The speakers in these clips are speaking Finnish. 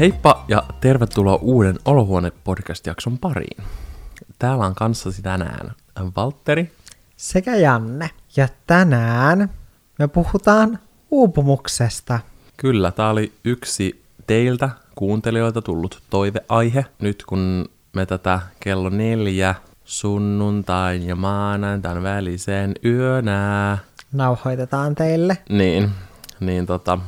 Heippa ja tervetuloa uuden Olohuone-podcast-jakson pariin. Täällä on kanssasi tänään Valtteri. sekä Janne. Ja tänään me puhutaan uupumuksesta. Kyllä, tää oli yksi teiltä kuuntelijoilta tullut toiveaihe. Nyt kun me tätä kello neljä sunnuntain ja maanantain väliseen yönä, Nauhoitetaan teille. niin, niin tota,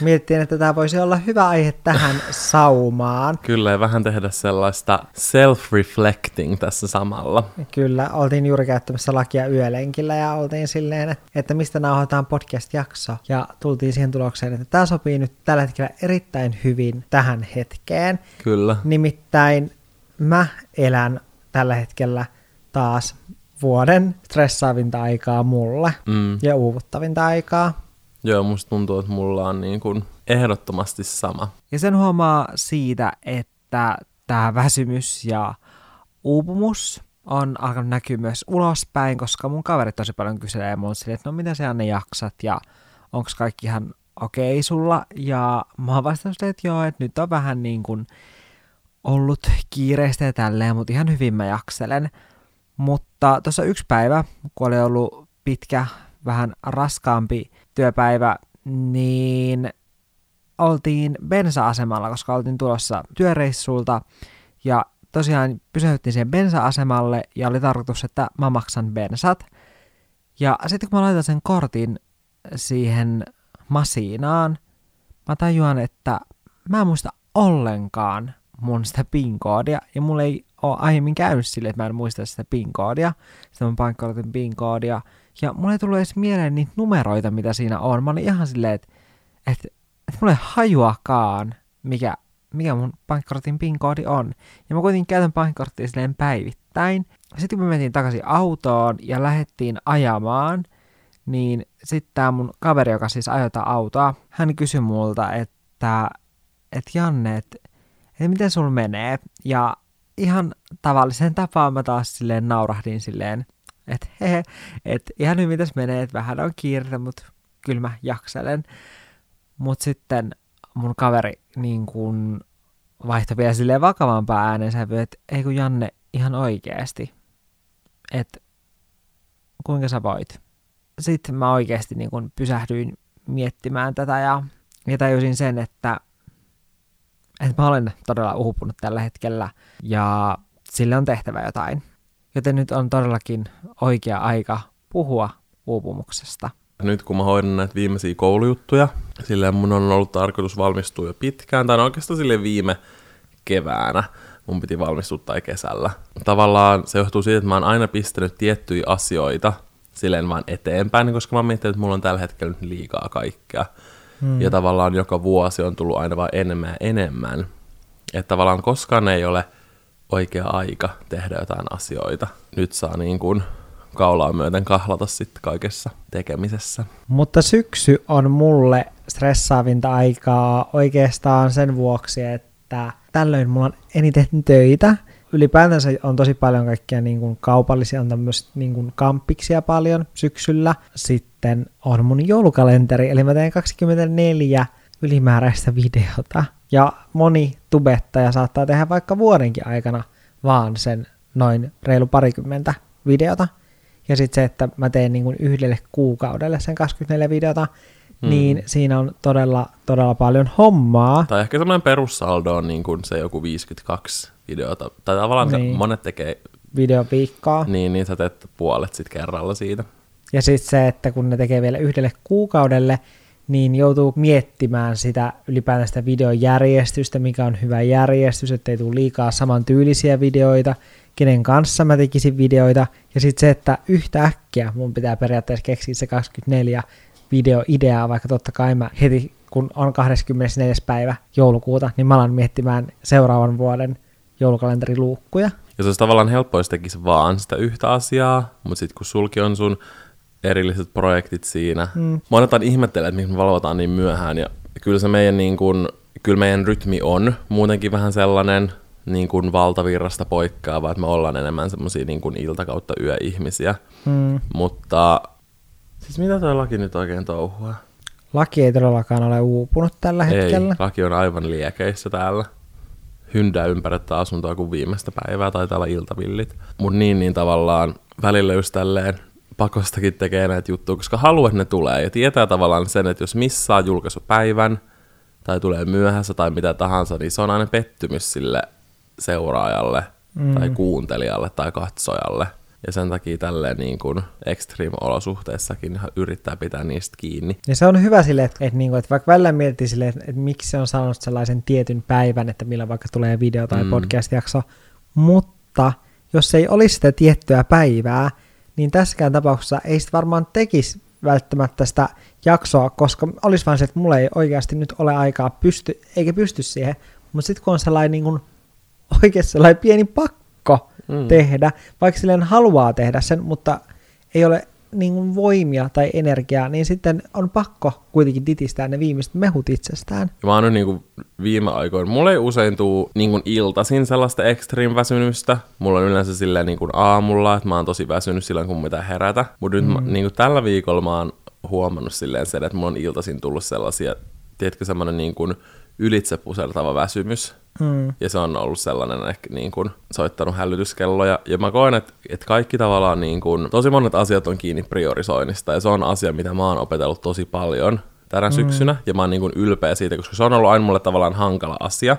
Mietittiin, että tämä voisi olla hyvä aihe tähän saumaan. kyllä ja vähän tehdä sellaista self-reflecting tässä samalla. Kyllä, oltiin juuri käyttämässä lakia yölenkillä ja oltiin silleen, että- mistä nauhoitetaan podcast-jakso. Ja tultiin siihen tulokseen, että tämä sopii nyt tällä hetkellä erittäin hyvin tähän hetkeen. Kyllä. Nimittäin mä elän tällä hetkellä taas vuoden stressaavinta aikaa mulle Mm. ja uuvuttavinta aikaa. Joo, musta tuntuu, että mulla on niin kuin ehdottomasti sama. Ja sen huomaa siitä, että tämä väsymys ja uupumus on alkanut näkyä myös ulospäin, koska mun kaverit tosi paljon kyselee mun silleen, että no mitä sä Anne jaksat ja onko kaikki ihan okei okay sulla. Ja mä oon vastannut että joo, että nyt on vähän niin kuin ollut kiireistä ja tälleen, mutta ihan hyvin mä jakselen. Mutta tuossa yksi päivä, kun oli ollut pitkä, vähän raskaampi työpäivä, niin oltiin bensa-asemalla, koska oltiin tulossa työreissulta ja tosiaan pysähyttiin siihen bensa-asemalle ja oli tarkoitus, että mä maksan bensat. Ja sitten kun mä laitan sen kortin siihen masiinaan, mä tajuan, että mä en muista ollenkaan mun sitä PIN-koodia ja mulla ei ole aiemmin käynyt sille, että mä en muista sitä PIN-koodia, sitä mun pankkikortin PIN-koodia. Ja mulla ei tullut edes mieleen niitä numeroita, mitä siinä on. Mä olin ihan silleen, että, että, että mulla ei hajuakaan, mikä, mikä mun pankkikortin PIN-koodi on. Ja mä kuitenkin käytän pankkikorttia silleen päivittäin. Sitten kun me mentiin takaisin autoon ja lähdettiin ajamaan, niin sitten tämä mun kaveri, joka siis ajota autoa, hän kysyi multa, että, että Janne, että, että miten sul menee? Ja ihan tavalliseen tapaan mä taas silleen naurahdin silleen, että hehe, että ihan hyvin tässä menee, että vähän on kiirettä, mutta kyllä mä jakselen. Mutta sitten mun kaveri niin kun vaihtoi vielä silleen vakavampaa äänensävyä, että ei kun Janne ihan oikeasti, että kuinka sä voit. Sitten mä oikeasti niin kun pysähdyin miettimään tätä ja, ja tajusin sen, että, että mä olen todella uupunut tällä hetkellä ja sille on tehtävä jotain. Joten nyt on todellakin oikea aika puhua uupumuksesta. Nyt kun mä hoidan näitä viimeisiä koulujuttuja, silleen mun on ollut tarkoitus valmistua jo pitkään, tai no oikeastaan sille viime keväänä mun piti valmistua tai kesällä. Tavallaan se johtuu siitä, että mä oon aina pistänyt tiettyjä asioita silleen vaan eteenpäin, koska mä oon miettinyt, että mulla on tällä hetkellä nyt liikaa kaikkea. Hmm. Ja tavallaan joka vuosi on tullut aina vaan enemmän ja enemmän. Että tavallaan koskaan ei ole oikea aika tehdä jotain asioita. Nyt saa niin kuin kaulaa myöten kahlata sitten kaikessa tekemisessä. Mutta syksy on mulle stressaavinta aikaa oikeastaan sen vuoksi, että tällöin mulla on eniten töitä. Ylipäätänsä on tosi paljon kaikkia niin kuin kaupallisia, on tämmöistä niin kuin kamppiksia paljon syksyllä. Sitten on mun joulukalenteri, eli mä teen 24 ylimääräistä videota. Ja moni tubettaja saattaa tehdä vaikka vuodenkin aikana vaan sen noin reilu parikymmentä videota. Ja sitten se, että mä teen niin kuin yhdelle kuukaudelle sen 24 videota, Hmm. mm. niin siinä on todella, todella paljon hommaa. Tai ehkä semmoinen perussaldo on niin kuin se joku 52 videota. Tai tavallaan niin. Niin. monet tekee videoviikkoa. niin, niin sä teet puolet sitten kerralla siitä. Ja sitten se, että kun ne tekee vielä yhdelle kuukaudelle, niin joutuu miettimään sitä ylipäätään sitä videojärjestystä, mikä on hyvä järjestys, ettei tule liikaa samantyylisiä videoita, kenen kanssa mä tekisin videoita. Ja sitten se, että yhtäkkiä mun pitää periaatteessa keksiä se 24 videoideaa, vaikka totta kai mä heti kun on 24. päivä joulukuuta, niin mä alan miettimään seuraavan vuoden joulukalenteriluukkuja. Ja se olisi tavallaan helppo, jos tekisi vaan sitä yhtä asiaa, mutta sitten kun sulki on sun erilliset projektit siinä. Mm. Monet aina ihmettelee, että miksi me valvotaan niin myöhään. Ja kyllä se meidän, niin kuin, kyllä meidän rytmi on muutenkin vähän sellainen niin kuin valtavirrasta poikkeava, että me ollaan enemmän semmoisia niin kuin ilta kautta yöihmisiä. Mm. Mutta siis mitä toi laki nyt oikein touhua? Laki ei todellakaan ole uupunut tällä hetkellä. Ei, laki on aivan liekeissä täällä. Hyndää ympärettä asuntoa kuin viimeistä päivää, taitaa olla iltavillit. Mutta niin, niin tavallaan välillä just tälleen pakostakin tekee näitä juttuja, koska haluaa, että ne tulee. Ja tietää tavallaan sen, että jos missaa julkaisupäivän, tai tulee myöhässä tai mitä tahansa, niin se on aina pettymys sille seuraajalle, mm. tai kuuntelijalle, tai katsojalle. Ja sen takia tälleen niin kuin extreme-olosuhteissakin yrittää pitää niistä kiinni. Ja se on hyvä sille, että, että, niin kuin, että vaikka välillä miettii sille, että, että miksi se on sanonut sellaisen tietyn päivän, että millä vaikka tulee video tai mm. podcast-jakso, mutta jos ei olisi sitä tiettyä päivää, niin tässäkään tapauksessa ei sitä varmaan tekisi välttämättä sitä jaksoa, koska olisi vain se, että mulla ei oikeasti nyt ole aikaa pysty, eikä pysty siihen, mutta sitten kun on sellainen niin kuin, oikeasti sellainen pieni pakko mm. tehdä, vaikka silleen haluaa tehdä sen, mutta ei ole niin kuin voimia tai energiaa, niin sitten on pakko kuitenkin titistää ne viimeiset mehut itsestään. Mä oon nyt niin kuin viime aikoina, mulla ei usein tuu niin kuin iltaisin sellaista extreme väsymystä. Mulla on yleensä silleen niin kuin aamulla, että mä oon tosi väsynyt silloin, kun mitä herätä. Mutta nyt mm. mä, niin kuin tällä viikolla mä oon huomannut silleen sen, että mulla on iltaisin tullut sellaisia, tiedätkö, semmoinen niin kuin ylitse pusertava väsymys. Mm. Ja se on ollut sellainen ehkä niin kuin soittanut hälytyskelloja. Ja mä koen, että, että kaikki tavallaan niin kuin, tosi monet asiat on kiinni priorisoinnista. Ja se on asia, mitä mä oon opetellut tosi paljon tänä mm. syksynä. Ja mä oon niin kuin ylpeä siitä, koska se on ollut aina mulle tavallaan hankala asia.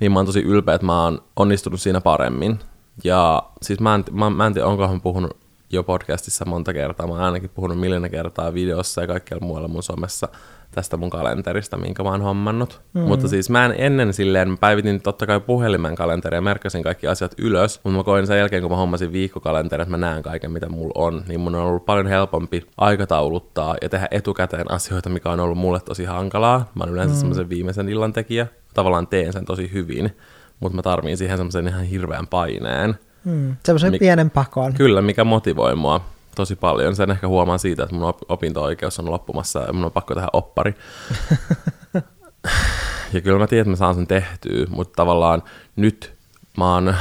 Niin mä oon tosi ylpeä, että mä oon onnistunut siinä paremmin. Ja siis mä en, mä, mä en tiedä, onkohan puhunut jo podcastissa monta kertaa. Mä oon ainakin puhunut miljoona kertaa videossa ja kaikkialla muualla mun somessa tästä mun kalenterista, minkä mä oon hommannut. Mm. Mutta siis mä en ennen silleen, mä päivitin totta kai puhelimen kalenteria ja merkkasin kaikki asiat ylös, mutta mä koin sen jälkeen, kun mä hommasin viikkokalenterin, että mä näen kaiken, mitä mulla on, niin mun on ollut paljon helpompi aikatauluttaa ja tehdä etukäteen asioita, mikä on ollut mulle tosi hankalaa. Mä oon yleensä mm. semmoisen viimeisen illan tekijä. Tavallaan teen sen tosi hyvin, mutta mä tarviin siihen semmoisen ihan hirveän paineen. Mm. Semmoisen Mik- pienen pakon. Kyllä, mikä motivoi mua tosi paljon. Sen ehkä huomaan siitä, että mun opinto-oikeus on loppumassa ja mun on pakko tehdä oppari. ja kyllä mä tiedän, että mä saan sen tehtyä, mutta tavallaan nyt mä oon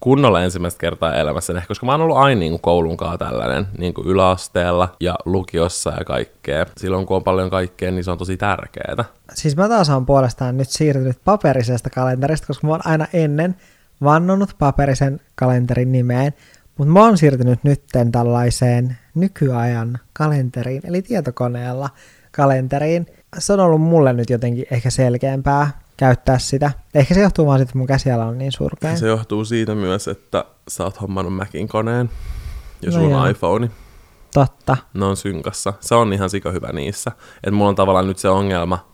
kunnolla ensimmäistä kertaa elämässä, koska mä oon ollut aina niin koulunkaan tällainen niin kuin yläasteella ja lukiossa ja kaikkea. Silloin kun on paljon kaikkea, niin se on tosi tärkeää. Siis mä taas on puolestaan nyt siirtynyt paperisesta kalenterista, koska mä oon aina ennen vannonut paperisen kalenterin nimeen, mutta mä oon siirtynyt nytten tällaiseen nykyajan kalenteriin, eli tietokoneella kalenteriin. Se on ollut mulle nyt jotenkin ehkä selkeämpää käyttää sitä. Ehkä se johtuu vaan siitä, että mun käsiala on niin surkea. Se johtuu siitä myös, että sä oot hommannut Macin koneen ja no sulla on iPhone. Totta. Ne on synkassa. Se on ihan sika hyvä niissä. Että mulla on tavallaan nyt se ongelma,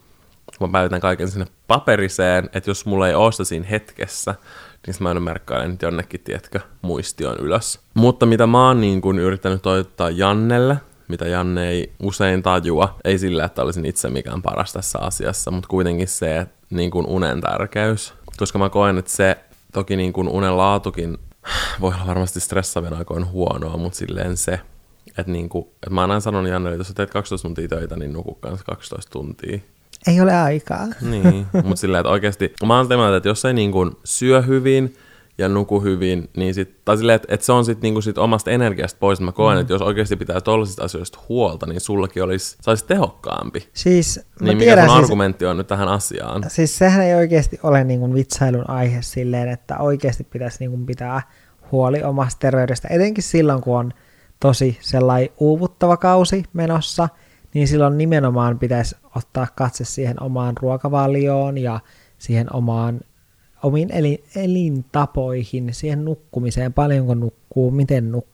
kun mä päivitän kaiken sinne paperiseen, että jos mulla ei ole sitä siinä hetkessä, niin mä en merkkailen nyt jonnekin, tiedätkö, muistion ylös. Mutta mitä mä oon niin kun yrittänyt toivottaa Jannelle, mitä Janne ei usein tajua, ei sillä, että olisin itse mikään paras tässä asiassa, mutta kuitenkin se niin kuin unen tärkeys. Koska mä koen, että se toki niin kuin unen laatukin voi olla varmasti stressaavien aikoin huonoa, mutta silleen se, että, niin kuin, että mä aina sanonut Jannelle, että jos sä teet 12 tuntia töitä, niin nuku 12 tuntia ei ole aikaa. Niin, mutta silleen, että oikeasti, mä oon sitä että jos ei niin kuin syö hyvin ja nuku hyvin, niin sit, tai silleen, että, että se on sitten niin sit omasta energiasta pois. Mä koen, mm. että jos oikeasti pitää tollaisista asioista huolta, niin sullakin olisi, saisi tehokkaampi. Siis, niin mikä sun siis, argumentti on nyt tähän asiaan? Siis sehän ei oikeasti ole niin kuin vitsailun aihe silleen, että oikeasti pitäisi niin kuin pitää huoli omasta terveydestä, etenkin silloin, kun on tosi sellainen uuvuttava kausi menossa – niin silloin nimenomaan pitäisi ottaa katse siihen omaan ruokavalioon ja siihen omaan omiin elin, elintapoihin, siihen nukkumiseen, paljonko nukkuu, miten nukkuu.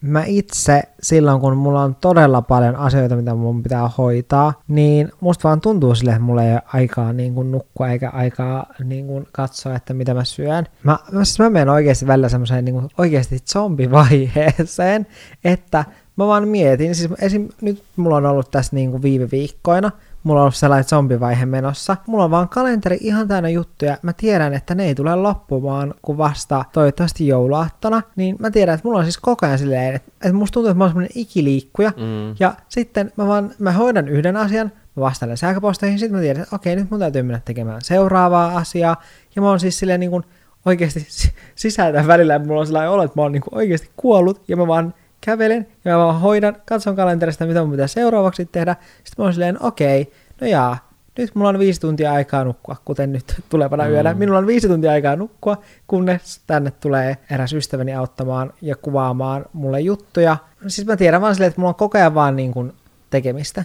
Mä itse silloin, kun mulla on todella paljon asioita, mitä mun pitää hoitaa, niin musta vaan tuntuu sille, että mulla ei ole aikaa niin kuin nukkua eikä aikaa niin kuin katsoa, että mitä mä syön. Mä, mä, siis mä menen oikeasti välillä semmoiseen niin oikeasti zombivaiheeseen, että mä vaan mietin, siis esim. nyt mulla on ollut tässä niinku viime viikkoina, mulla on ollut sellainen zombivaihe menossa. Mulla on vaan kalenteri ihan täynnä juttuja. Mä tiedän, että ne ei tule loppumaan kuin vasta toivottavasti jouluaattona. Niin mä tiedän, että mulla on siis koko ajan silleen, että, että musta tuntuu, että mä oon semmonen ikiliikkuja. Mm. Ja sitten mä vaan, mä hoidan yhden asian, mä vastailen sähköposteihin, sitten mä tiedän, että okei, nyt mun täytyy mennä tekemään seuraavaa asiaa. Ja mä oon siis silleen niin kuin oikeasti sisältä välillä, mulla on sellainen olo, että mä oon niin kuin oikeasti kuollut, ja mä vaan kävelen ja mä vaan hoidan, katson kalenterista, mitä mun pitää seuraavaksi tehdä. Sitten mä oon silleen, okei, no jaa, nyt mulla on viisi tuntia aikaa nukkua, kuten nyt tulevana mm. yönä. Minulla on viisi tuntia aikaa nukkua, kunnes tänne tulee eräs ystäväni auttamaan ja kuvaamaan mulle juttuja. Siis mä tiedän vaan silleen, että mulla on koko ajan vaan niin kuin tekemistä.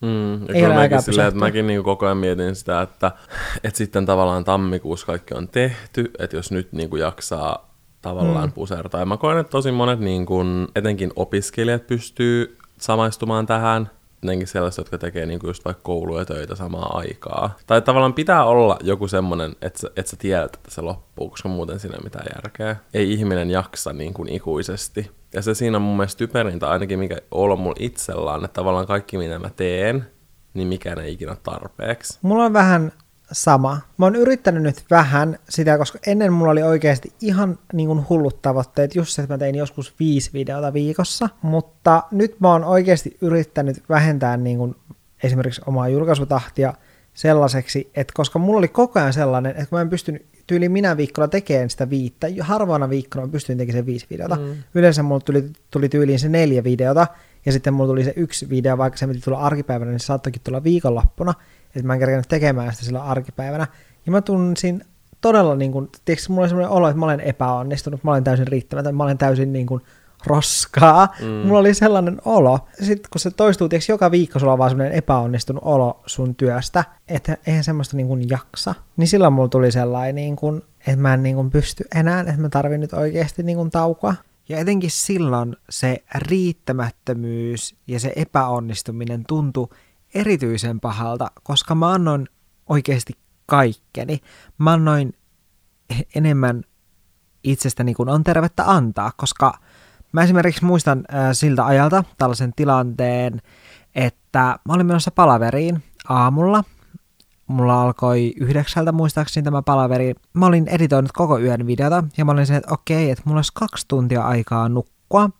Mm, ja Ei kyllä mäkin, silleen, että mäkin niin koko ajan mietin sitä, että, että sitten tavallaan tammikuussa kaikki on tehty, että jos nyt niin kuin jaksaa tavallaan mm. pusertaa. Ja mä koen, että tosi monet niin kuin, etenkin opiskelijat pystyy samaistumaan tähän, etenkin sellaiset, jotka tekee niin kuin just vaikka kouluja ja töitä samaan aikaa. Tai tavallaan pitää olla joku semmoinen, että sä, että sä tiedät, että se loppuu, koska muuten siinä ei ole mitään järkeä. Ei ihminen jaksa niin kuin ikuisesti. Ja se siinä on mun mielestä typerintä, ainakin mikä on mulla itsellään, että tavallaan kaikki mitä mä teen, niin mikään ei ikinä tarpeeksi. Mulla on vähän sama. Mä oon yrittänyt nyt vähän sitä, koska ennen mulla oli oikeasti ihan niin kuin hullut tavoitteet, just se, että mä tein joskus viisi videota viikossa, mutta nyt mä oon oikeasti yrittänyt vähentää niin kuin esimerkiksi omaa julkaisutahtia sellaiseksi, että koska mulla oli koko ajan sellainen, että mä en pystynyt tyyli minä viikolla tekemään sitä viittä, harvoina viikkona mä pystyin tekemään sen viisi videota. Mm. Yleensä mulla tuli, tuli tyyliin se neljä videota, ja sitten mulla tuli se yksi video, vaikka se piti tulla arkipäivänä, niin se saattoikin tulla viikonloppuna, että mä en kerännyt tekemään sitä silloin arkipäivänä. Ja mä tunsin todella, niin kuin, tiedätkö, mulla oli sellainen olo, että mä olen epäonnistunut, mä olen täysin riittämätön, mä olen täysin niin kuin, roskaa. Mm. Mulla oli sellainen olo. Sitten kun se toistuu, tiedätkö, joka viikko sulla on vaan sellainen epäonnistunut olo sun työstä, että eihän semmoista niin kuin jaksa. Niin silloin mulla tuli sellainen, niin kuin, että mä en niin kuin pysty enää, että mä tarvin nyt oikeasti niin kuin taukoa. Ja etenkin silloin se riittämättömyys ja se epäonnistuminen tuntui erityisen pahalta, koska mä annoin oikeasti kaikkeni. Mä annoin enemmän itsestäni kuin on tervettä antaa, koska mä esimerkiksi muistan äh, siltä ajalta tällaisen tilanteen, että mä olin menossa palaveriin aamulla. Mulla alkoi yhdeksältä muistaakseni tämä palaveri. Mä olin editoinut koko yön videota ja mä olin se, että okei, että mulla olisi kaksi tuntia aikaa nukkua.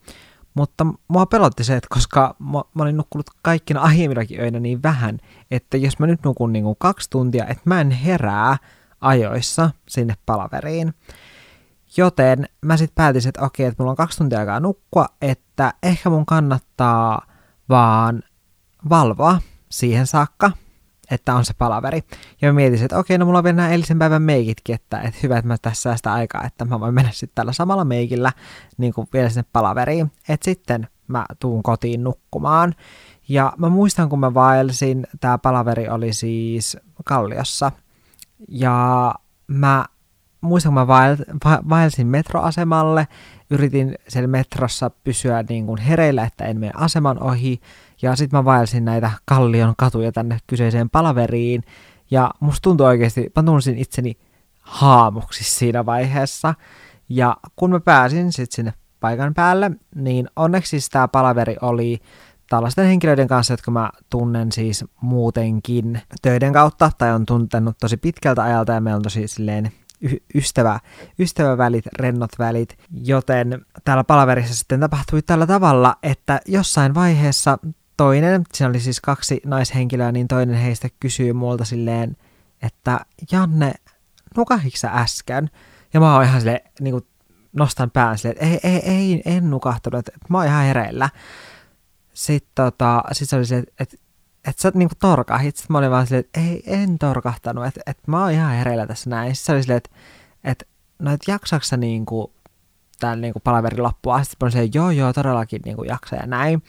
Mutta mua pelotti se, että koska mä, mä olin nukkunut kaikkina aiemminakin öinä niin vähän, että jos mä nyt nukun niin kuin kaksi tuntia, että mä en herää ajoissa sinne palaveriin. Joten mä sitten päätin, että okei, että mulla on kaksi tuntia aikaa nukkua, että ehkä mun kannattaa vaan valvoa siihen saakka, että on se palaveri. Ja mietin, että okei, no mulla on vielä nämä eilisen päivän meikitkin, että, että hyvä, että mä tässä säästä aikaa, että mä voin mennä sitten tällä samalla meikillä niin kuin vielä sinne palaveriin. Että sitten mä tuun kotiin nukkumaan. Ja mä muistan, kun mä vaelsin, tämä palaveri oli siis Kalliossa. Ja mä muistan, kun mä vael, va, vaelsin metroasemalle, yritin siellä metrossa pysyä niin kuin hereillä, että en mene aseman ohi, ja sitten mä vaelsin näitä kallion katuja tänne kyseiseen palaveriin, ja musta tuntui oikeasti, mä tunsin itseni haamuksi siinä vaiheessa, ja kun mä pääsin sitten sinne paikan päälle, niin onneksi siis tämä palaveri oli tällaisten henkilöiden kanssa, jotka mä tunnen siis muutenkin töiden kautta, tai on tuntenut tosi pitkältä ajalta, ja meillä on tosi silleen y- ystävä, ystävävälit, rennot välit, joten täällä palaverissa sitten tapahtui tällä tavalla, että jossain vaiheessa toinen, siinä oli siis kaksi naishenkilöä, niin toinen heistä kysyy multa silleen, että Janne, nukahitko sä äsken? Ja mä oon ihan silleen, niin kuin nostan pään silleen, että ei, ei, ei, en nukahtunut, että mä oon ihan hereillä. Sitten tota, sit se oli silleen, että että sä niinku torkahit. Sitten mä olin vaan silleen, että ei, en torkahtanut, että, että mä oon ihan hereillä tässä näin. Sitten se oli silleen, että, että no et jaksaks sä niinku tämän niinku palaverin loppua. Sitten mä olin silleen, joo joo, todellakin niinku jaksa ja näin.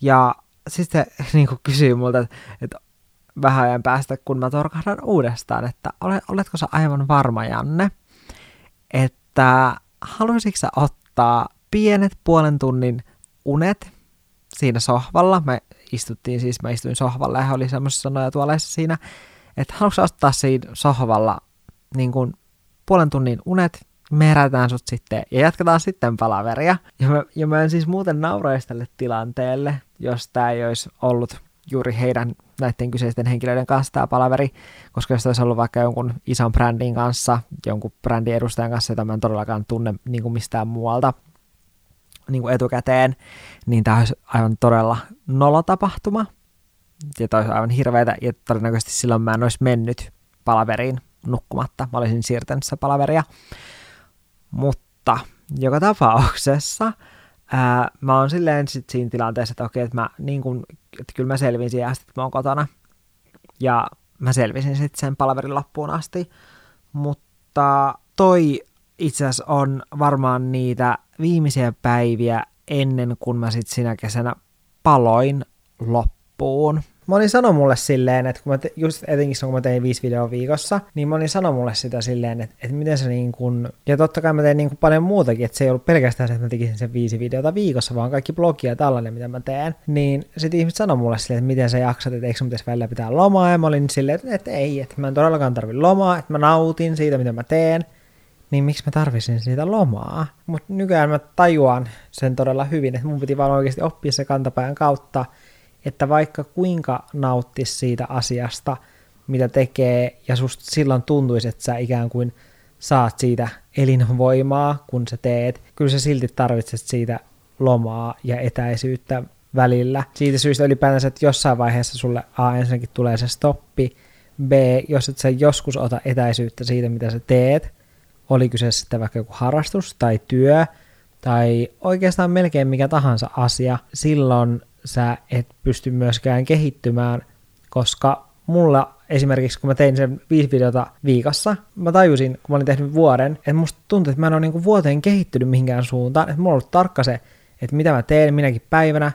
Ja sitten se niinku kysyy multa, että, vähän ajan päästä, kun mä torkahdan uudestaan, että ole, oletko sä aivan varma, Janne, että haluaisitko sä ottaa pienet puolen tunnin unet siinä sohvalla. Me istuttiin siis, mä istuin sohvalla ja oli semmoisessa nojatuoleissa siinä, että haluatko ottaa siinä sohvalla niin kuin puolen tunnin unet, me herätään sut sitten ja jatketaan sitten palaveria. Ja mä, ja mä en siis muuten nauraisi tälle tilanteelle, jos tämä ei olisi ollut juuri heidän näiden kyseisten henkilöiden kanssa tämä palaveri, koska jos olisi ollut vaikka jonkun ison brändin kanssa, jonkun brändin edustajan kanssa, jota mä en todellakaan tunne niin kuin mistään muualta niin kuin etukäteen, niin tämä olisi aivan todella nolotapahtuma. Ja tämä olisi aivan hirveätä, ja todennäköisesti silloin mä en olisi mennyt palaveriin nukkumatta. Mä olisin siirtänyt sitä palaveria. Mutta joka tapauksessa ää, mä oon silleen sit siinä tilanteessa, että okei, että mä niin kun, että kyllä mä selviin siihen asti, että mä oon kotona. Ja mä selvisin sitten sen palaverin loppuun asti. Mutta toi itse asiassa on varmaan niitä viimeisiä päiviä ennen kuin mä sitten sinä kesänä paloin loppuun. Moni sanoi mulle silleen, että kun mä te, just etenkin kun mä tein viisi videoa viikossa, niin moni sanoi mulle sitä silleen, että, että miten se niin kuin, ja totta kai mä tein niin kuin paljon muutakin, että se ei ollut pelkästään se, että mä tekisin sen viisi videota viikossa, vaan kaikki blogia ja tällainen, mitä mä teen. Niin sitten ihmiset sanoi mulle silleen, että miten sä jaksat, että eikö sun pitäisi välillä pitää lomaa, ja mä olin silleen, että, että ei, että mä en todellakaan tarvi lomaa, että mä nautin siitä, mitä mä teen, niin miksi mä tarvisin siitä lomaa? Mutta nykyään mä tajuan sen todella hyvin, että mun piti vaan oikeasti oppia se kantapään kautta, että vaikka kuinka nauttisi siitä asiasta, mitä tekee, ja susta silloin tuntuisi, että sä ikään kuin saat siitä elinvoimaa, kun sä teet, kyllä sä silti tarvitset siitä lomaa ja etäisyyttä välillä. Siitä syystä ylipäätänsä, että jossain vaiheessa sulle A ensinnäkin tulee se stoppi, B, jos et sä joskus ota etäisyyttä siitä, mitä sä teet, oli kyse sitten vaikka joku harrastus tai työ, tai oikeastaan melkein mikä tahansa asia, silloin sä et pysty myöskään kehittymään, koska mulla esimerkiksi, kun mä tein sen viisi videota viikossa, mä tajusin, kun mä olin tehnyt vuoden, että musta tuntui, että mä en ole niinku vuoteen kehittynyt mihinkään suuntaan, että mulla on ollut tarkka se, että mitä mä teen minäkin päivänä,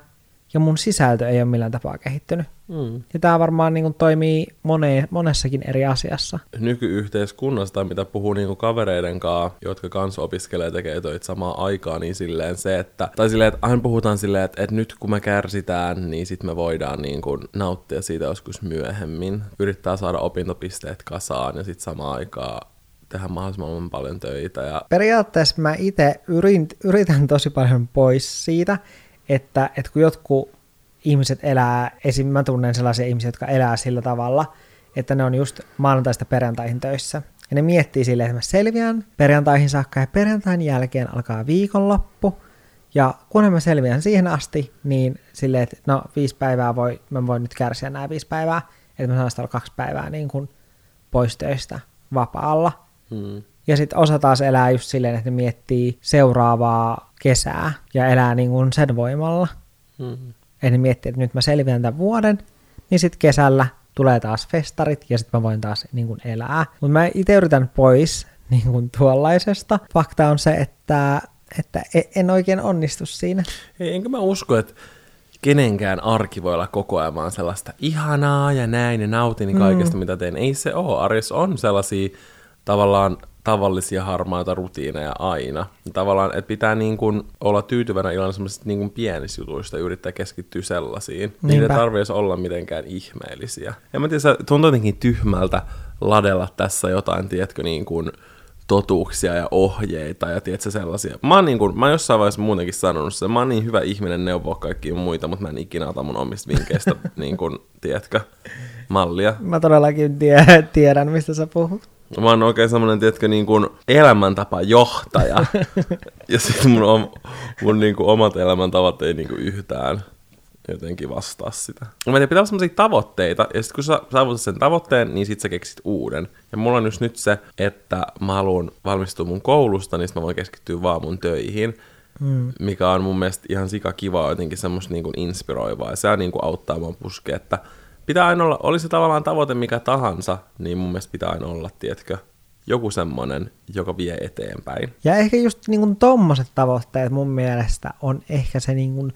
ja mun sisältö ei ole millään tapaa kehittynyt. Mm. Ja tämä varmaan niin kuin, toimii mone, monessakin eri asiassa. Nykyyhteiskunnasta, mitä puhuu niin kuin kavereiden kanssa, jotka kanssa opiskelee tekee töitä samaan aikaan, niin silleen se, että, tai silleen, että aina puhutaan silleen, että, että nyt kun me kärsitään, niin sitten me voidaan niin kuin, nauttia siitä joskus myöhemmin. Yrittää saada opintopisteet kasaan ja sitten samaan aikaan tehdä mahdollisimman paljon töitä. Ja... Periaatteessa mä itse yritän tosi paljon pois siitä, että, että kun jotkut ihmiset elää, esim. mä tunnen sellaisia ihmisiä, jotka elää sillä tavalla, että ne on just maanantaista perjantaihin töissä. Ja ne miettii silleen, että mä selviän perjantaihin saakka ja perjantain jälkeen alkaa viikonloppu. Ja kun mä selviän siihen asti, niin silleen, että no viisi päivää voi, mä voin nyt kärsiä nämä viisi päivää, että mä saan olla kaksi päivää niin kuin pois töistä vapaalla. Hmm. Ja sitten osa taas elää just silleen, että ne miettii seuraavaa kesää ja elää niin kuin sen voimalla. Eli miettii, että nyt mä selviän tämän vuoden, niin sitten kesällä tulee taas festarit ja sitten mä voin taas niin kuin elää. Mutta mä itse yritän pois niin kuin tuollaisesta. Fakta on se, että, että e, en oikein onnistu siinä. Ei, enkä mä usko, että kenenkään arki voi olla koko ajan vaan sellaista ihanaa ja näin ja nautin kaikesta, mm. mitä teen. Ei se ole. Arjessa on sellaisia tavallaan tavallisia harmaita rutiineja aina. Tavallaan, että pitää niin kuin olla tyytyväinen ilman semmoisista niin kuin pienistä jutuista ja yrittää keskittyä sellaisiin. Niitä ei tarvitse olla mitenkään ihmeellisiä. Ja mä tiedän, tuntuu jotenkin tyhmältä ladella tässä jotain, tiedätkö, niin kuin totuuksia ja ohjeita ja tiedätkö, sellaisia. Mä oon, niin kuin, mä oon jossain vaiheessa muutenkin sanonut että mä oon niin hyvä ihminen neuvoa kaikkia muita, mutta mä en ikinä ota mun omista vinkkeistä, niin kuin, tiedätkö, mallia. Mä todellakin tie- tiedän, mistä sä puhut. Mä oon oikein semmonen, tiedätkö, niin kuin elämäntapa johtaja. ja sitten mun, om, mun niin kuin omat elämäntavat ei niin kuin yhtään jotenkin vastaa sitä. Mä tiedän, pitää olla semmoisia tavoitteita, ja sitten kun sä saavutat sen tavoitteen, niin sit sä keksit uuden. Ja mulla on just nyt se, että mä haluan valmistua mun koulusta, niin sit mä voin keskittyä vaan mun töihin. Mm. mikä on mun mielestä ihan sika kiva jotenkin semmoista niin kuin inspiroivaa, ja se niin kuin auttaa mua puskea, että pitää aina olla, oli se tavallaan tavoite mikä tahansa, niin mun mielestä pitää aina olla, tietkö, joku semmoinen, joka vie eteenpäin. Ja ehkä just niin kuin tommoset tavoitteet mun mielestä on ehkä se niin kuin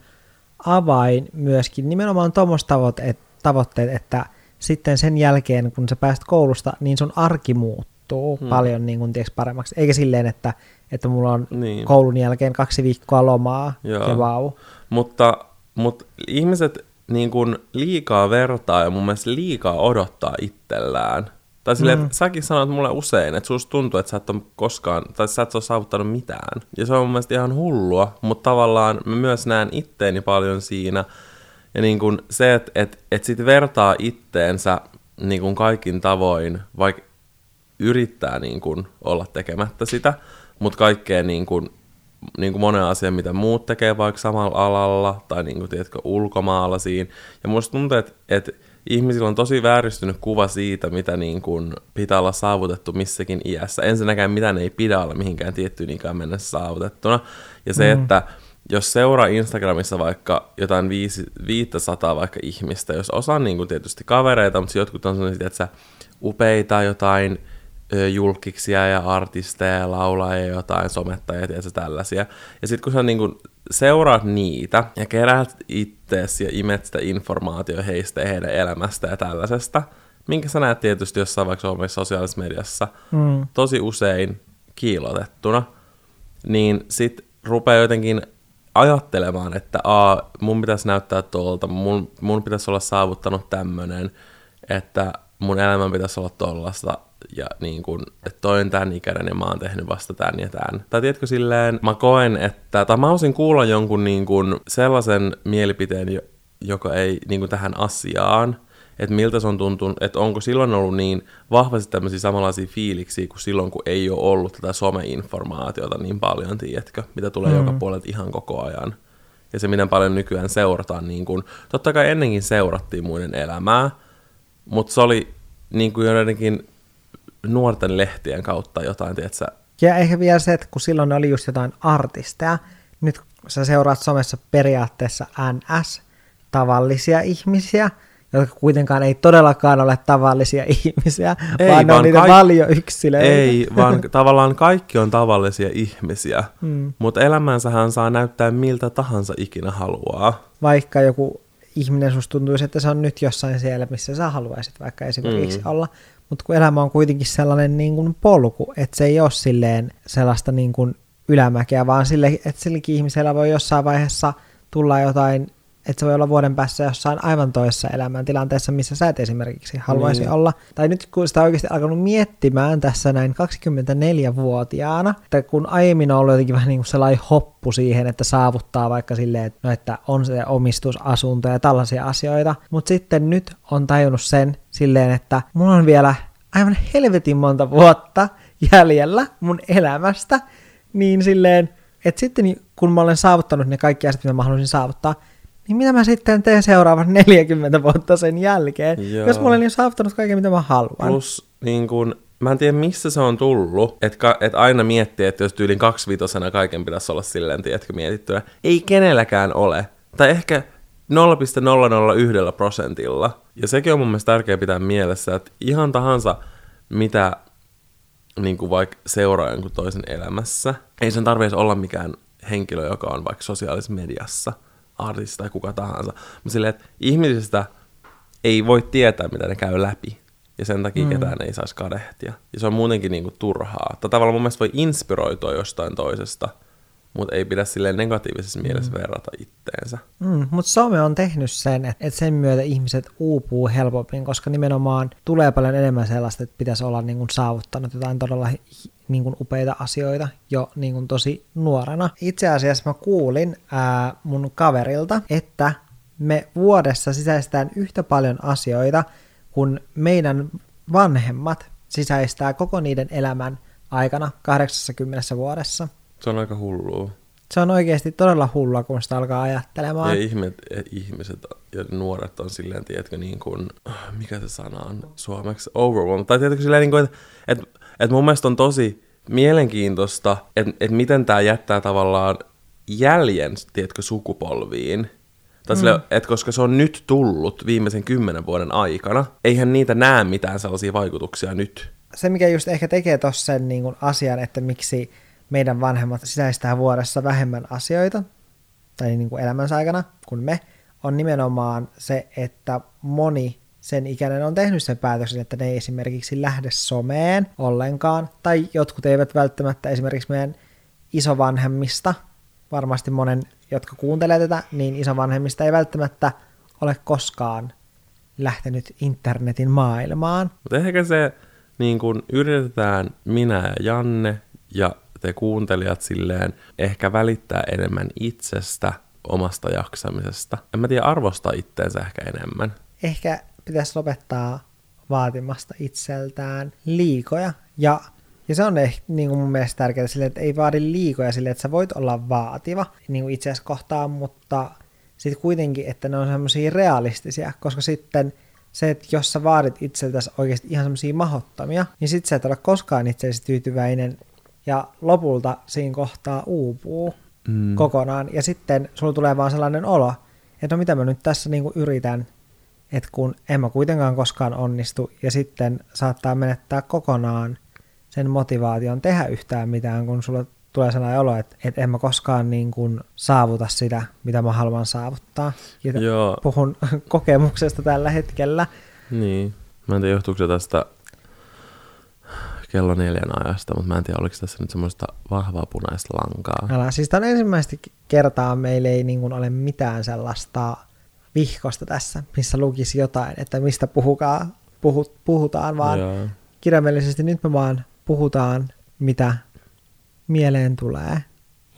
avain myöskin, nimenomaan tommoset tavoitteet, tavoitteet, että sitten sen jälkeen, kun sä pääst koulusta, niin sun arki muuttuu hmm. paljon niin kuin, tiiäks, paremmaksi. Eikä silleen, että, että mulla on niin. koulun jälkeen kaksi viikkoa lomaa Joo. ja vau. Mutta, mutta ihmiset niin kuin liikaa vertaa ja mun mielestä liikaa odottaa itsellään. Tai silleen, mm. säkin sanoit mulle usein, että susta tuntuu, että sä et ole koskaan, tai sä et ole saavuttanut mitään. Ja se on mun mielestä ihan hullua, mutta tavallaan mä myös näen itteeni paljon siinä. Ja niin kuin se, että et, et sit vertaa itteensä niin kuin kaikin tavoin, vaikka yrittää niin kuin olla tekemättä sitä, mutta kaikkeen niin kuin niin kuin monen asian, mitä muut tekee vaikka samalla alalla, tai niin kuin, tiedätkö, ulkomaalaisiin. Ja musta tuntuu, että, että ihmisillä on tosi vääristynyt kuva siitä, mitä niin kuin pitää olla saavutettu missäkin iässä. Ensinnäkään mitä ne ei pidä olla mihinkään tiettyyn ikään mennessä saavutettuna. Ja se, mm. että jos seuraa Instagramissa vaikka jotain viisi, 500 vaikka ihmistä, jos osa on niin kuin tietysti kavereita, mutta jotkut on sellaisia, että sä upeita jotain julkiksia ja artisteja, laulajia ja jotain somettajia ja tällaisia. Ja sitten kun sä niin kuin seuraat niitä ja keräät itteesi ja imet sitä informaatiota heistä ja heidän elämästä ja tällaisesta, minkä sä näet tietysti jossain vaikka omassa sosiaalisessa mediassa, Mm. tosi usein kiilotettuna, niin sit rupeaa jotenkin ajattelemaan, että a, mun pitäisi näyttää tuolta, mun, mun pitäisi olla saavuttanut tämmönen, että mun elämän pitäisi olla tollasta, ja niin kun, että toi on tämän ikäinen ja mä oon tehnyt vasta tän ja tän. Tai tiedätkö silleen, mä koen, että, tai mä haluaisin kuulla jonkun niin kun sellaisen mielipiteen, jo- joka ei niin kun tähän asiaan, että miltä se on tuntunut, että onko silloin ollut niin vahvasti tämmöisiä samanlaisia fiiliksiä kuin silloin, kun ei ole ollut tätä some-informaatiota niin paljon, tiedätkö, mitä tulee mm. joka puolelta ihan koko ajan. Ja se, miten paljon nykyään seurataan, niin kun, totta kai ennenkin seurattiin muiden elämää, mutta se oli niin kuin joidenkin nuorten lehtien kautta jotain, tiedätkö, Ja ehkä vielä se, että kun silloin oli just jotain artisteja, nyt sä seuraat somessa periaatteessa NS, tavallisia ihmisiä, jotka kuitenkaan ei todellakaan ole tavallisia ihmisiä, Ei, vaan ne on vaan niitä kaik- valioyksilöitä. Ei, vaan tavallaan kaikki on tavallisia ihmisiä, Mm. mutta elämänsähän saa näyttää miltä tahansa ikinä haluaa. Vaikka joku ihminen susta tuntuisi, että se on nyt jossain siellä, missä sä haluaisit vaikka esimerkiksi Mm. mm. olla, mutta kun elämä on kuitenkin sellainen niin kuin polku, että se ei ole silleen sellaista niin kuin ylämäkeä, vaan sille, että silläkin ihmisellä voi jossain vaiheessa tulla jotain, että se voi olla vuoden päässä jossain aivan toisessa elämäntilanteessa, missä sä et esimerkiksi haluaisi Niin. olla. Tai nyt kun sitä oikeasti alkanut miettimään tässä näin 24-vuotiaana, että kun aiemmin on ollut jotenkin vähän niin kuin sellainen hoppu siihen, että saavuttaa vaikka silleen, että, no, että on se omistusasunto ja tällaisia asioita, mutta sitten nyt on tajunnut sen silleen, että mulla on vielä aivan helvetin monta vuotta jäljellä mun elämästä, niin silleen, että sitten kun mä olen saavuttanut ne kaikki asiat, mitä mä haluaisin saavuttaa, niin mitä mä sitten teen seuraavat 40 vuotta sen jälkeen, Joo. jos mä olen jo saavuttanut kaiken, mitä mä haluan. Plus, niin kun, mä en tiedä missä se on tullut, että et aina miettii, että jos tyylin kaksivitosena kaiken pitäisi olla silleen, tiedätkö, mietittynä. Ei kenelläkään ole. Tai ehkä 0,001 prosentilla. Ja sekin on mun mielestä tärkeää pitää mielessä, että ihan tahansa mitä niin kuin vaikka seuraa jonkun toisen elämässä, ei sen tarvitse olla mikään henkilö, joka on vaikka sosiaalisessa mediassa, artisti tai kuka tahansa. Mutta silleen, että ihmisistä ei voi tietää, mitä ne käy läpi. Ja sen takia mm. ketään ei saisi kadehtia. Ja se on muutenkin niinku turhaa. Tai tavallaan mun mielestä voi inspiroitua jostain toisesta, mutta ei pidä silleen negatiivisessa mielessä verrata itteensä. Mm, mutta some on tehnyt sen, että et sen myötä ihmiset uupuu helpommin, koska nimenomaan tulee paljon enemmän sellaista, että pitäisi olla niin kuin saavuttanut jotain todella niin kuin upeita asioita jo niin kuin tosi nuorena. Itse asiassa mä kuulin ää, mun kaverilta, että me vuodessa sisäistään yhtä paljon asioita, kun meidän vanhemmat sisäistää koko niiden elämän aikana 80 vuodessa. Se on aika hullua. Se on oikeasti todella hullua, kun sitä alkaa ajattelemaan. Ja ihmiset, ihmiset ja nuoret on silleen, tiedätkö, niin kuin, mikä se sana on suomeksi, overwhelmed. Tai tiedätkö silleen, niin kuin, että et, et mun mielestä on tosi mielenkiintoista, että et miten tämä jättää tavallaan jäljen, tiedätkö, sukupolviin. Tai mm. sille, että koska se on nyt tullut viimeisen kymmenen vuoden aikana, eihän niitä näe mitään sellaisia vaikutuksia nyt. se, mikä just ehkä tekee tuossa sen niin asian, että miksi meidän vanhemmat sisäistää vuodessa vähemmän asioita, tai niin kuin elämänsä aikana kuin me, on nimenomaan se, että moni sen ikäinen on tehnyt sen päätöksen, että ne ei esimerkiksi lähde someen ollenkaan, tai jotkut eivät välttämättä esimerkiksi meidän isovanhemmista, varmasti monen, jotka kuuntelee tätä, niin isovanhemmista ei välttämättä ole koskaan lähtenyt internetin maailmaan. Mutta ehkä se niin kun yritetään minä ja Janne ja te kuuntelijat silleen ehkä välittää enemmän itsestä, omasta jaksamisesta. En mä tiedä, arvostaa itteensä ehkä enemmän. ehkä pitäisi lopettaa vaatimasta itseltään liikoja. Ja, ja se on ehkä niin kuin mun mielestä tärkeää sille, että ei vaadi liikoja sille, että sä voit olla vaativa niin kuin itseäsi kohtaan, mutta sitten kuitenkin, että ne on semmoisia realistisia, koska sitten se, että jos sä vaadit itseltäsi oikeasti ihan semmoisia mahottomia, niin sit sä et ole koskaan itseäsi tyytyväinen ja lopulta siinä kohtaa uupuu. mm. kokonaan. Ja sitten sulla tulee vaan sellainen olo, että no mitä mä nyt tässä niinku yritän, että kun en mä kuitenkaan koskaan onnistu, ja sitten saattaa menettää kokonaan sen motivaation tehdä yhtään mitään, kun sulla tulee sellainen olo, että, että en mä koskaan niin kuin saavuta sitä, mitä mä haluan saavuttaa. Ja Joo. puhun kokemuksesta tällä hetkellä. Niin. Mä en tiedä, johtuuko se tästä kello neljän ajasta, mutta mä en tiedä, oliko tässä nyt semmoista vahvaa punaista lankaa. Älä, siis tämä on ensimmäistä kertaa meillä ei niin kuin ole mitään sellaista vihkosta tässä, missä lukisi jotain, että mistä puhukaa, puhut, puhutaan, vaan Joo. kirjaimellisesti nyt me vaan puhutaan, mitä mieleen tulee.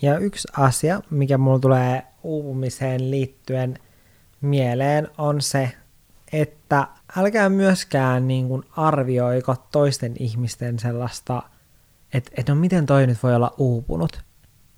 Ja yksi asia, mikä mulla tulee uupumiseen liittyen mieleen, on se, että älkää myöskään niin kuin arvioiko toisten ihmisten sellaista, että, että no miten toi nyt voi olla uupunut,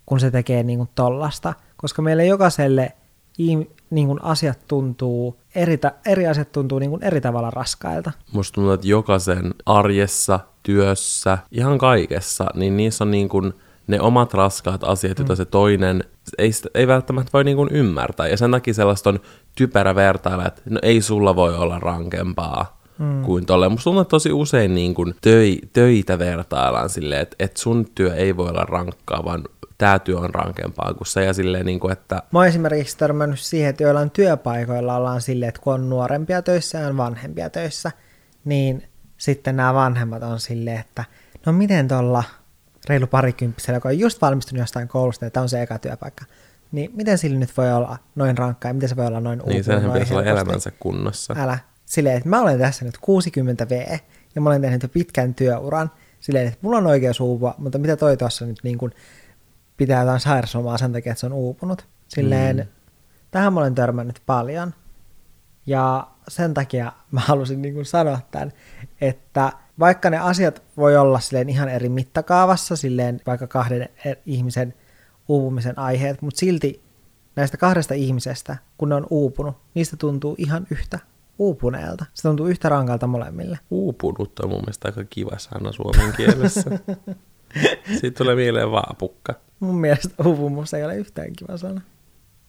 kun se tekee niin kuin tollasta, koska meille jokaiselle niin kuin asiat tuntuu, eri, eri asiat tuntuu niin kuin eri tavalla raskailta. Musta tuntuu, että jokaisen arjessa, työssä, ihan kaikessa, niin niissä on niin kuin ne omat raskaat asiat, joita mm. se toinen ei, ei välttämättä voi niin kuin ymmärtää. Ja sen takia sellaista on typerä vertailla, että no ei sulla voi olla rankempaa mm. kuin tolle. Musta tuntuu, että tosi usein niin kuin töi, töitä vertaillaan silleen, että, että sun työ ei voi olla rankkaa, vaan tämä työ on rankempaa kuin se. Ja silleen, niin kuin, että... Mä oon esimerkiksi törmännyt siihen, että joillain työpaikoilla ollaan silleen, että kun on nuorempia töissä ja on vanhempia töissä, niin sitten nämä vanhemmat on silleen, että no miten tuolla reilu parikymppisellä, joka on just valmistunut jostain koulusta, että tämä on se eka työpaikka, niin miten sillä nyt voi olla noin rankkaa ja miten se voi olla noin uupunut? Niin, senhän pitäisi olla elämänsä kunnossa. Älä. Silleen, että mä olen tässä nyt 60 V ja mä olen tehnyt jo pitkän työuran. Silleen, että mulla on oikeus uupua, mutta mitä toi tuossa nyt niin kuin pitää jotain sairauslomaa sen takia, että se on uupunut. Silleen, mm. tähän mä olen törmännyt paljon. Ja sen takia mä halusin niin kuin sanoa tämän, että vaikka ne asiat voi olla silleen ihan eri mittakaavassa, silleen vaikka kahden e- ihmisen uupumisen aiheet, mutta silti näistä kahdesta ihmisestä, kun ne on uupunut, niistä tuntuu ihan yhtä uupuneelta. Se tuntuu yhtä rankalta molemmille. Uupunut on mun mielestä aika kiva sana suomen kielessä. Siitä tulee mieleen vaapukka. Mun mielestä uupumus ei ole yhtään kiva sana.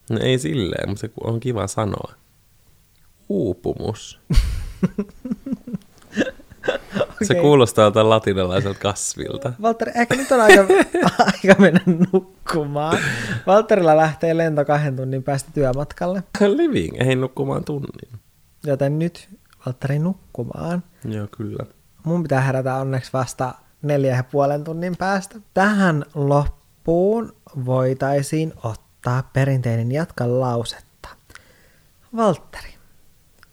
No ei silleen, mutta se on kiva sanoa. Uupumus. Se okay. kuulostaa jotain latinalaiselta kasvilta. Valtteri, ehkä nyt on aika, aika mennä nukkumaan. Valtterilla lähtee lento kahden tunnin päästä työmatkalle. Living, ei nukkumaan tunnin. Joten nyt Valtteri nukkumaan. Joo, kyllä. Mun pitää herätä onneksi vasta neljä ja puolen tunnin päästä. Tähän loppuun voitaisiin ottaa perinteinen jatka lausetta. Valtteri,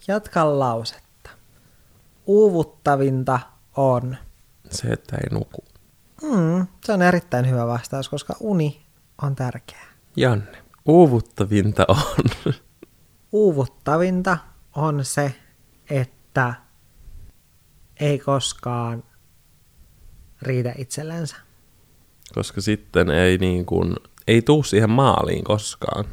jatka lausetta. Uuvuttavinta on? Se, että ei nuku. Mm, se on erittäin hyvä vastaus, koska uni on tärkeää. Janne, uuvuttavinta on? Uuvuttavinta on se, että ei koskaan riitä itsellensä. Koska sitten ei niin kuin, ei tuu siihen maaliin koskaan.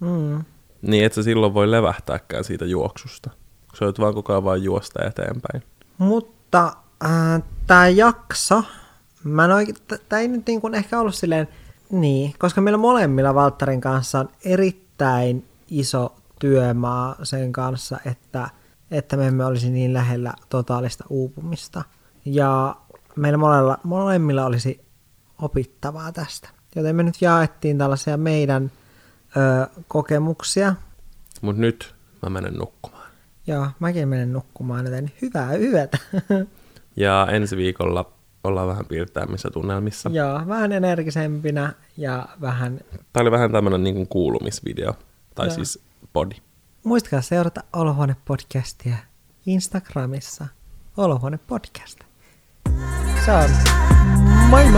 Mm. Niin, että silloin voi levähtääkään siitä juoksusta. Se on vaan koko ajan vaan juosta eteenpäin. Mutta äh, tämä jakso, mä en oikein, tämä ei nyt niin kuin ehkä ollut silleen, niin, koska meillä molemmilla Valtterin kanssa on erittäin iso työmaa sen kanssa, että, että me emme olisi niin lähellä totaalista uupumista. Ja meillä molemmilla, molemmilla olisi opittavaa tästä. Joten me nyt jaettiin tällaisia meidän ö, kokemuksia. Mutta nyt mä menen nukkumaan. Joo, mäkin menen nukkumaan, joten hyvää yötä. Ja ensi viikolla ollaan vähän piirtäämissä tunnelmissa. Joo, vähän energisempinä ja vähän... Tämä oli vähän tämmöinen niin kuin kuulumisvideo, tai Joo. siis podi. Muistakaa seurata Olohuone-podcastia Instagramissa. Olohuone-podcast. Salam. Moin